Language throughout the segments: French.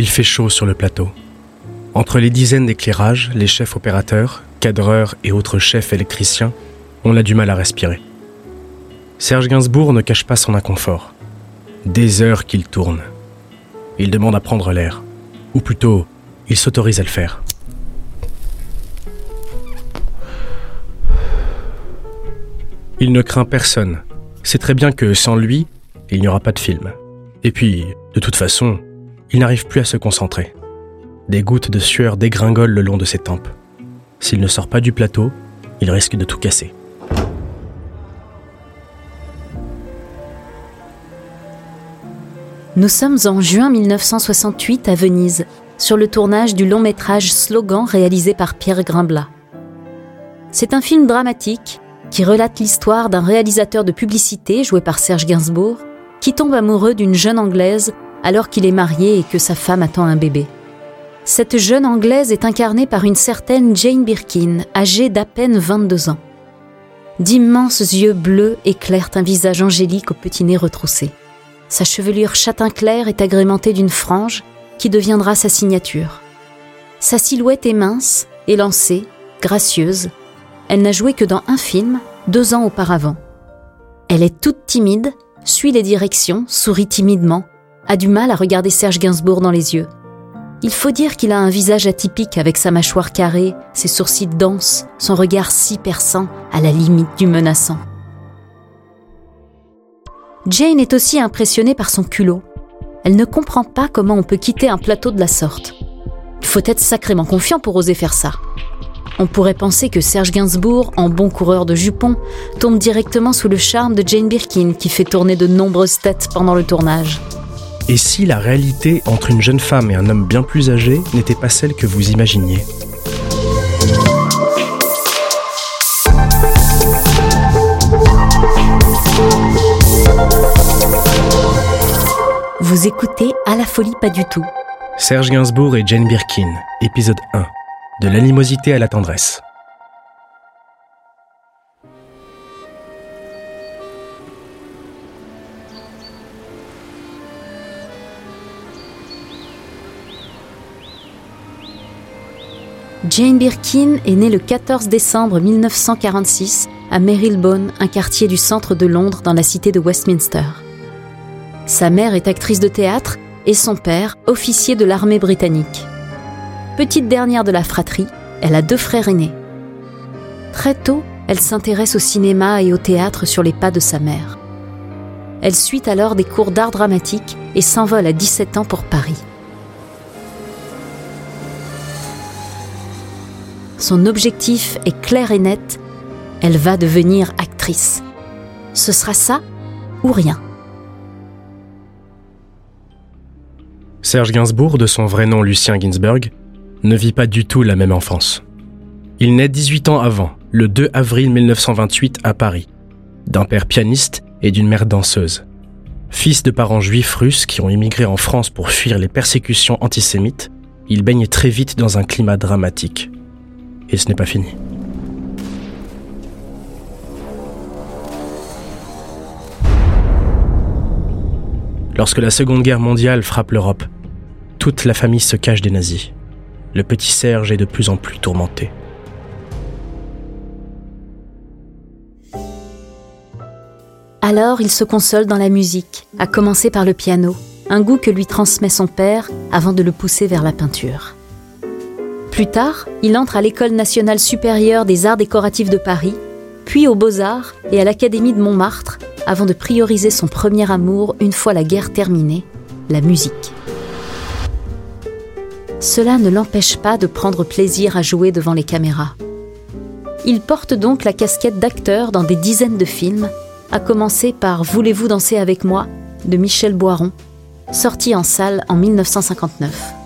Il fait chaud sur le plateau. Entre les dizaines d'éclairages, les chefs opérateurs, cadreurs et autres chefs électriciens, on a du mal à respirer. Serge Gainsbourg ne cache pas son inconfort. Des heures qu'il tourne. Il demande à prendre l'air. Ou plutôt, il s'autorise à le faire. Il ne craint personne. C'est très bien que sans lui, il n'y aura pas de film. Et puis, de toute façon, il n'arrive plus à se concentrer. Des gouttes de sueur dégringolent le long de ses tempes. S'il ne sort pas du plateau, il risque de tout casser. Nous sommes en juin 1968 à Venise, sur le tournage du long métrage Slogan réalisé par Pierre Grimblat. C'est un film dramatique qui relate l'histoire d'un réalisateur de publicité joué par Serge Gainsbourg qui tombe amoureux d'une jeune Anglaise alors qu'il est marié et que sa femme attend un bébé. Cette jeune Anglaise est incarnée par une certaine Jane Birkin, âgée d'à peine 22 ans. D'immenses yeux bleus éclairent un visage angélique au petit nez retroussé. Sa chevelure châtain clair est agrémentée d'une frange qui deviendra sa signature. Sa silhouette est mince, élancée, gracieuse. Elle n'a joué que dans un film, deux ans auparavant. Elle est toute timide, suit les directions, sourit timidement, a du mal à regarder Serge Gainsbourg dans les yeux. Il faut dire qu'il a un visage atypique avec sa mâchoire carrée, ses sourcils denses, son regard si perçant, à la limite du menaçant. Jane est aussi impressionnée par son culot. Elle ne comprend pas comment on peut quitter un plateau de la sorte. Il faut être sacrément confiant pour oser faire ça. On pourrait penser que Serge Gainsbourg, en bon coureur de jupons, tombe directement sous le charme de Jane Birkin qui fait tourner de nombreuses têtes pendant le tournage. Et si la réalité entre une jeune femme et un homme bien plus âgé n'était pas celle que vous imaginiez Vous écoutez À la folie pas du tout. Serge Gainsbourg et Jane Birkin, épisode 1. De l'animosité à la tendresse. Jane Birkin est née le 14 décembre 1946 à Marylebone, un quartier du centre de Londres dans la cité de Westminster. Sa mère est actrice de théâtre et son père, officier de l'armée britannique. Petite dernière de la fratrie, elle a deux frères aînés. Très tôt, elle s'intéresse au cinéma et au théâtre sur les pas de sa mère. Elle suit alors des cours d'art dramatique et s'envole à 17 ans pour Paris. Son objectif est clair et net, elle va devenir actrice. Ce sera ça ou rien. Serge Gainsbourg, de son vrai nom Lucien Ginsberg, ne vit pas du tout la même enfance. Il naît 18 ans avant, le 2 avril 1928 à Paris, d'un père pianiste et d'une mère danseuse. Fils de parents juifs russes qui ont immigré en France pour fuir les persécutions antisémites, il baigne très vite dans un climat dramatique. Et ce n'est pas fini. Lorsque la Seconde Guerre mondiale frappe l'Europe, toute la famille se cache des nazis. Le petit Serge est de plus en plus tourmenté. Alors il se console dans la musique, à commencer par le piano. un goût que lui transmet son père avant de le pousser vers la peinture. Plus tard, il entre à l'École nationale supérieure des arts décoratifs de Paris, puis aux Beaux-Arts et à l'Académie de Montmartre, avant de prioriser son premier amour une fois la guerre terminée, la musique. Cela ne l'empêche pas de prendre plaisir à jouer devant les caméras. Il porte donc la casquette d'acteur dans des dizaines de films, à commencer par Voulez-vous danser avec moi de Michel Boiron, sorti en salle en 1959.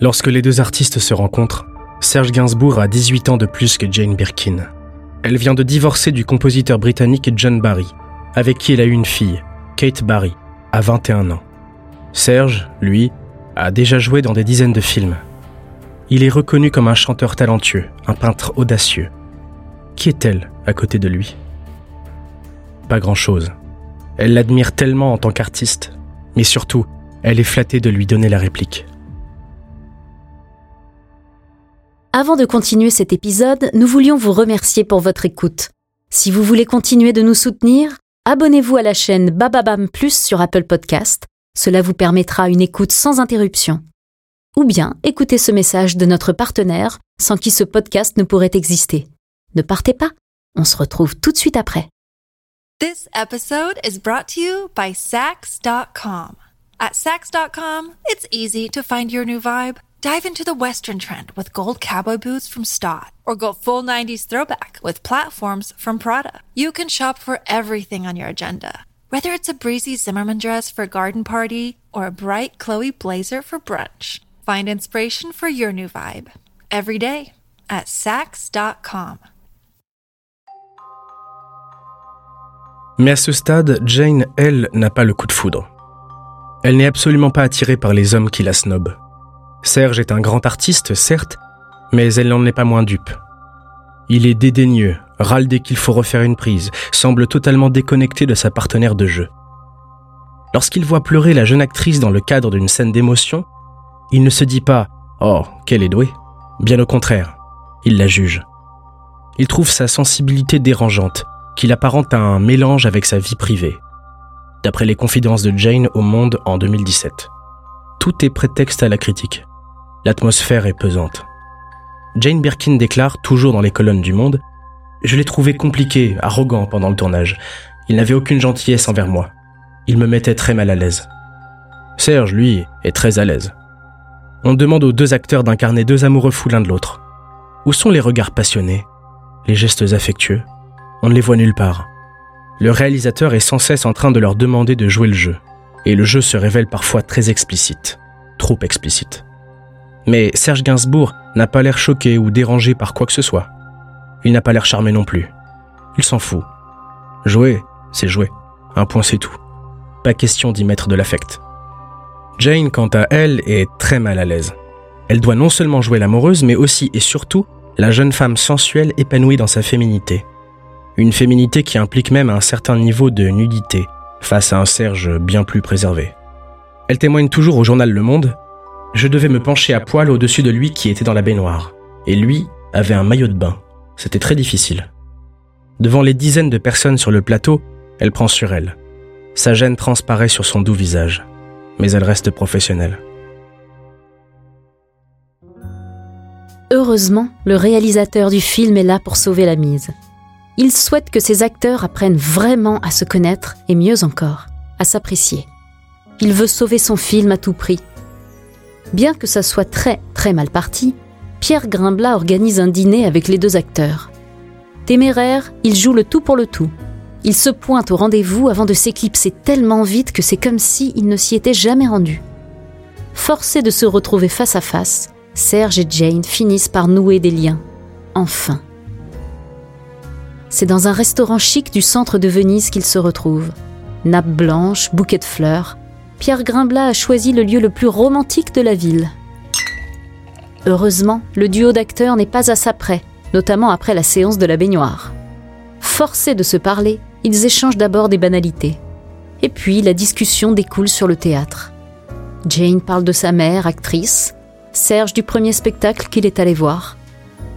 Lorsque les deux artistes se rencontrent, Serge Gainsbourg a 18 ans de plus que Jane Birkin. Elle vient de divorcer du compositeur britannique John Barry, avec qui elle a eu une fille, Kate Barry, à 21 ans. Serge, lui, a déjà joué dans des dizaines de films. Il est reconnu comme un chanteur talentueux, un peintre audacieux. Qui est-elle à côté de lui? Pas grand-chose. Elle l'admire tellement en tant qu'artiste, mais surtout, elle est flattée de lui donner la réplique. Avant de continuer cet épisode, nous voulions vous remercier pour votre écoute. Si vous voulez continuer de nous soutenir, abonnez-vous à la chaîne Bababam Plus sur Apple Podcast. Cela vous permettra une écoute sans interruption. Ou bien écoutez ce message de notre partenaire sans qui ce podcast ne pourrait exister. Ne partez pas, on se retrouve tout de suite après. This episode is brought to you by Sax.com. At Sax.com, it's easy to find your new vibe. Dive into the Western trend with gold cowboy boots from Stott, or go full 90s throwback with platforms from Prada. You can shop for everything on your agenda, whether it's a breezy Zimmerman dress for a garden party or a bright Chloe blazer for brunch. Find inspiration for your new vibe every day at Sax.com. Mais à ce stade, Jane, elle, n'a pas le coup de foudre. Elle n'est absolument pas attirée par les hommes qui la snobent. Serge est un grand artiste, certes, mais elle n'en est pas moins dupe. Il est dédaigneux, râle dès qu'il faut refaire une prise, semble totalement déconnecté de sa partenaire de jeu. Lorsqu'il voit pleurer la jeune actrice dans le cadre d'une scène d'émotion, il ne se dit pas Oh, qu'elle est douée. Bien au contraire, il la juge. Il trouve sa sensibilité dérangeante, qu'il apparente à un mélange avec sa vie privée. D'après les confidences de Jane au Monde en 2017. Tout est prétexte à la critique. L'atmosphère est pesante. Jane Birkin déclare, toujours dans les colonnes du Monde, Je l'ai trouvé compliqué, arrogant pendant le tournage. Il n'avait aucune gentillesse envers moi. Il me mettait très mal à l'aise. Serge, lui, est très à l'aise. On demande aux deux acteurs d'incarner deux amoureux fous l'un de l'autre. Où sont les regards passionnés Les gestes affectueux? On ne les voit nulle part. Le réalisateur est sans cesse en train de leur demander de jouer le jeu. Et le jeu se révèle parfois très explicite. Trop explicite. Mais Serge Gainsbourg n'a pas l'air choqué ou dérangé par quoi que ce soit. Il n'a pas l'air charmé non plus. Il s'en fout. Jouer, c'est jouer. Un point c'est tout. Pas question d'y mettre de l'affect. Jane, quant à elle, est très mal à l'aise. Elle doit non seulement jouer l'amoureuse, mais aussi et surtout la jeune femme sensuelle épanouie dans sa féminité. Une féminité qui implique même un certain niveau de nudité, face à un Serge bien plus préservé. Elle témoigne toujours au journal Le Monde je devais me pencher à poil au-dessus de lui qui était dans la baignoire. Et lui avait un maillot de bain. C'était très difficile. Devant les dizaines de personnes sur le plateau, elle prend sur elle. Sa gêne transparaît sur son doux visage. Mais elle reste professionnelle. Heureusement, le réalisateur du film est là pour sauver la mise. Il souhaite que ses acteurs apprennent vraiment à se connaître et mieux encore, à s'apprécier. Il veut sauver son film à tout prix Bien que ça soit très très mal parti, Pierre Grimblat organise un dîner avec les deux acteurs. Téméraire, il joue le tout pour le tout. Il se pointe au rendez-vous avant de s'éclipser tellement vite que c'est comme si il ne s'y était jamais rendu. Forcés de se retrouver face à face, Serge et Jane finissent par nouer des liens. Enfin. C'est dans un restaurant chic du centre de Venise qu'ils se retrouvent. Nappe blanche, bouquet de fleurs, Pierre Grimblat a choisi le lieu le plus romantique de la ville. Heureusement, le duo d'acteurs n'est pas à sa près, notamment après la séance de la baignoire. Forcés de se parler, ils échangent d'abord des banalités. Et puis la discussion découle sur le théâtre. Jane parle de sa mère, actrice, Serge du premier spectacle qu'il est allé voir.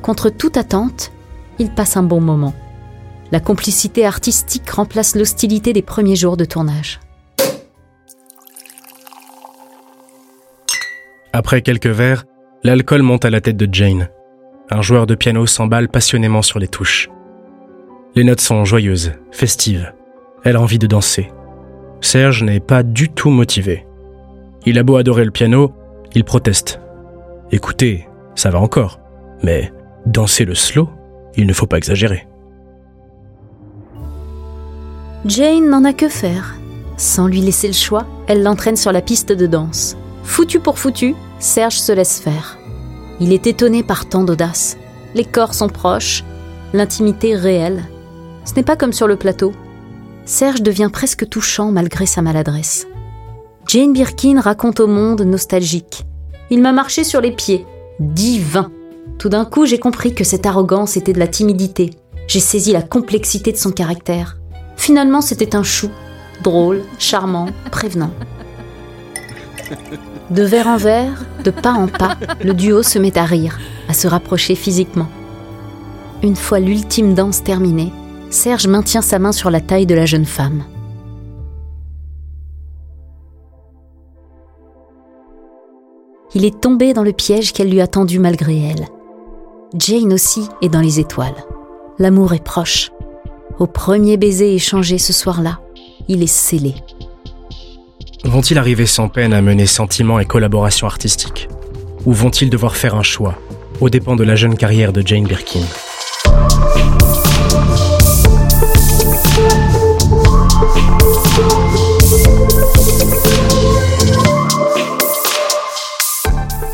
Contre toute attente, il passe un bon moment. La complicité artistique remplace l'hostilité des premiers jours de tournage. Après quelques verres, l'alcool monte à la tête de Jane. Un joueur de piano s'emballe passionnément sur les touches. Les notes sont joyeuses, festives. Elle a envie de danser. Serge n'est pas du tout motivé. Il a beau adorer le piano, il proteste. Écoutez, ça va encore, mais danser le slow, il ne faut pas exagérer. Jane n'en a que faire. Sans lui laisser le choix, elle l'entraîne sur la piste de danse. Foutu pour foutu, Serge se laisse faire. Il est étonné par tant d'audace. Les corps sont proches, l'intimité réelle. Ce n'est pas comme sur le plateau. Serge devient presque touchant malgré sa maladresse. Jane Birkin raconte au monde nostalgique. Il m'a marché sur les pieds. Divin. Tout d'un coup, j'ai compris que cette arrogance était de la timidité. J'ai saisi la complexité de son caractère. Finalement, c'était un chou. Drôle, charmant, prévenant. De verre en verre, de pas en pas, le duo se met à rire, à se rapprocher physiquement. Une fois l'ultime danse terminée, Serge maintient sa main sur la taille de la jeune femme. Il est tombé dans le piège qu'elle lui a tendu malgré elle. Jane aussi est dans les étoiles. L'amour est proche. Au premier baiser échangé ce soir-là, il est scellé. Vont-ils arriver sans peine à mener sentiment et collaboration artistique? Ou vont-ils devoir faire un choix, aux dépens de la jeune carrière de Jane Birkin?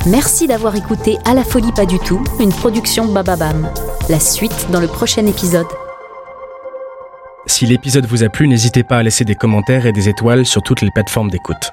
Merci d'avoir écouté À la folie pas du tout, une production Bababam. La suite dans le prochain épisode. Si l'épisode vous a plu, n'hésitez pas à laisser des commentaires et des étoiles sur toutes les plateformes d'écoute.